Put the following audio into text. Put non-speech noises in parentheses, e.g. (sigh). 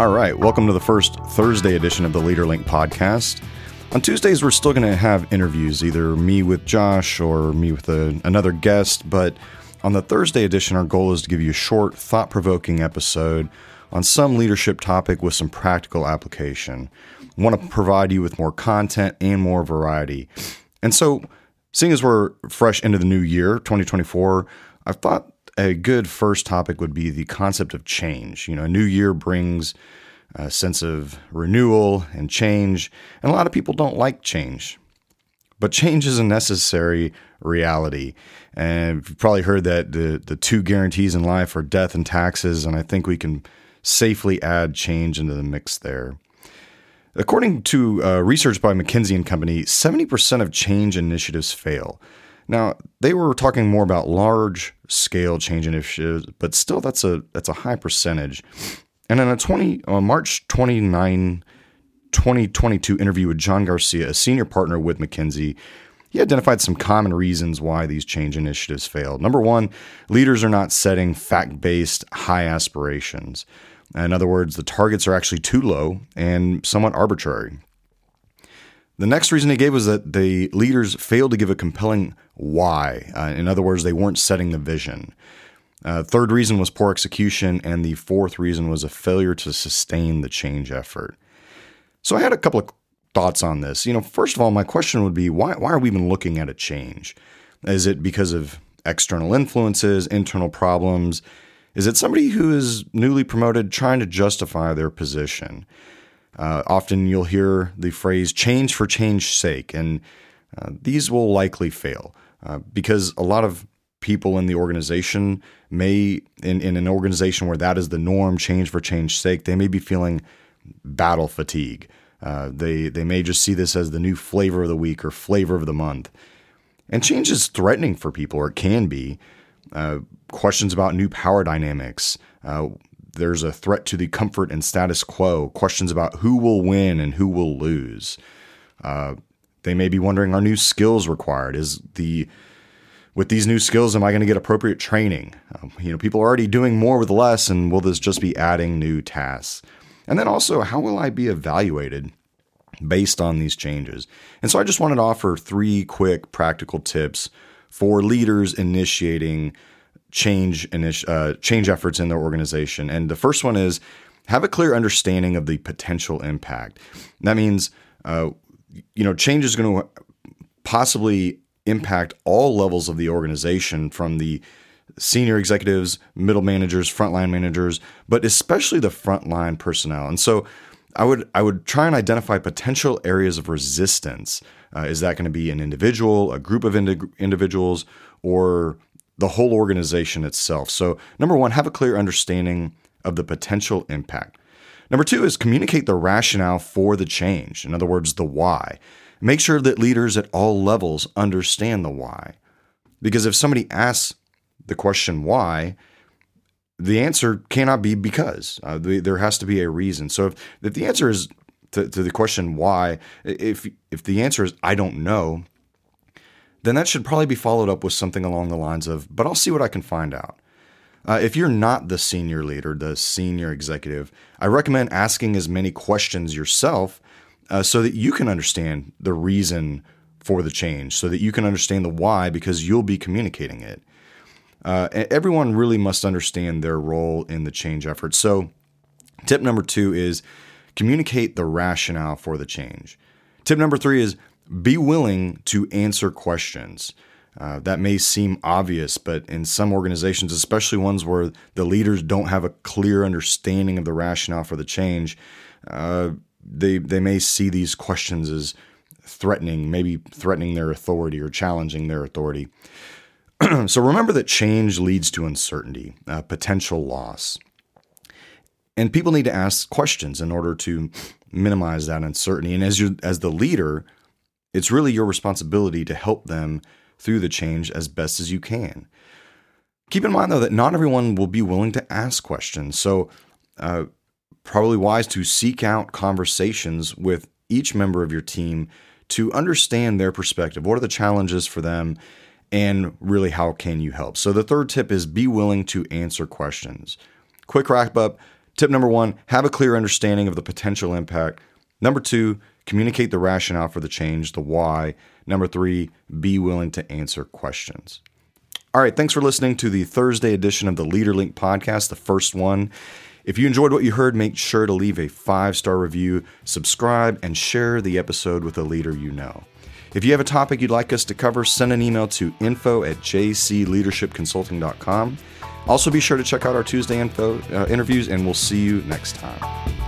All right, welcome to the first Thursday edition of the LeaderLink podcast. On Tuesdays, we're still going to have interviews, either me with Josh or me with a, another guest. But on the Thursday edition, our goal is to give you a short, thought provoking episode on some leadership topic with some practical application. Want to provide you with more content and more variety. And so, seeing as we're fresh into the new year, 2024, I thought a good first topic would be the concept of change. You know, a new year brings a sense of renewal and change, and a lot of people don't like change. But change is a necessary reality. And you've probably heard that the, the two guarantees in life are death and taxes, and I think we can safely add change into the mix there. According to uh, research by McKinsey and Company, 70% of change initiatives fail. Now, they were talking more about large scale change initiatives, but still that's a that's a high percentage. And in a 20 uh, March 29 2022 interview with John Garcia, a senior partner with McKinsey, he identified some common reasons why these change initiatives failed. Number 1, leaders are not setting fact-based high aspirations. In other words, the targets are actually too low and somewhat arbitrary. The next reason he gave was that the leaders failed to give a compelling why. Uh, in other words, they weren't setting the vision. Uh, third reason was poor execution, and the fourth reason was a failure to sustain the change effort. So I had a couple of thoughts on this. You know, first of all, my question would be why why are we even looking at a change? Is it because of external influences, internal problems? Is it somebody who is newly promoted trying to justify their position? Uh, often you'll hear the phrase change for change's sake, and uh, these will likely fail uh, because a lot of people in the organization may, in, in an organization where that is the norm, change for change's sake, they may be feeling battle fatigue. Uh, they, they may just see this as the new flavor of the week or flavor of the month. And change is threatening for people, or it can be. Uh, questions about new power dynamics, uh, there's a threat to the comfort and status quo, questions about who will win and who will lose. Uh, they may be wondering are new skills required? Is the with these new skills, am I going to get appropriate training? Um, you know, people are already doing more with less, and will this just be adding new tasks? And then also, how will I be evaluated based on these changes? And so I just wanted to offer three quick practical tips for leaders initiating change uh, change efforts in their organization. And the first one is have a clear understanding of the potential impact. That means, uh, you know, change is going to possibly impact all levels of the organization from the senior executives, middle managers, frontline managers, but especially the frontline personnel. And so I would I would try and identify potential areas of resistance. Uh, is that going to be an individual, a group of indi- individuals, or the whole organization itself. So, number one, have a clear understanding of the potential impact. Number two is communicate the rationale for the change. In other words, the why. Make sure that leaders at all levels understand the why. Because if somebody asks the question why, the answer cannot be because. Uh, the, there has to be a reason. So if, if the answer is to, to the question why, if if the answer is I don't know, then that should probably be followed up with something along the lines of, but I'll see what I can find out. Uh, if you're not the senior leader, the senior executive, I recommend asking as many questions yourself uh, so that you can understand the reason for the change, so that you can understand the why because you'll be communicating it. Uh, everyone really must understand their role in the change effort. So, tip number two is communicate the rationale for the change. Tip number three is be willing to answer questions. Uh, that may seem obvious, but in some organizations, especially ones where the leaders don't have a clear understanding of the rationale for the change, uh, they they may see these questions as threatening, maybe threatening their authority or challenging their authority. (clears throat) so remember that change leads to uncertainty, uh, potential loss, and people need to ask questions in order to minimize that uncertainty. And as you as the leader, it's really your responsibility to help them through the change as best as you can. Keep in mind, though, that not everyone will be willing to ask questions. So, uh, probably wise to seek out conversations with each member of your team to understand their perspective. What are the challenges for them? And really, how can you help? So, the third tip is be willing to answer questions. Quick wrap up Tip number one have a clear understanding of the potential impact. Number two, communicate the rationale for the change, the why. Number three, be willing to answer questions. All right, thanks for listening to the Thursday edition of the LeaderLink podcast, the first one. If you enjoyed what you heard, make sure to leave a five star review, subscribe, and share the episode with a leader you know. If you have a topic you'd like us to cover, send an email to info at jcleadershipconsulting.com. Also, be sure to check out our Tuesday info uh, interviews, and we'll see you next time.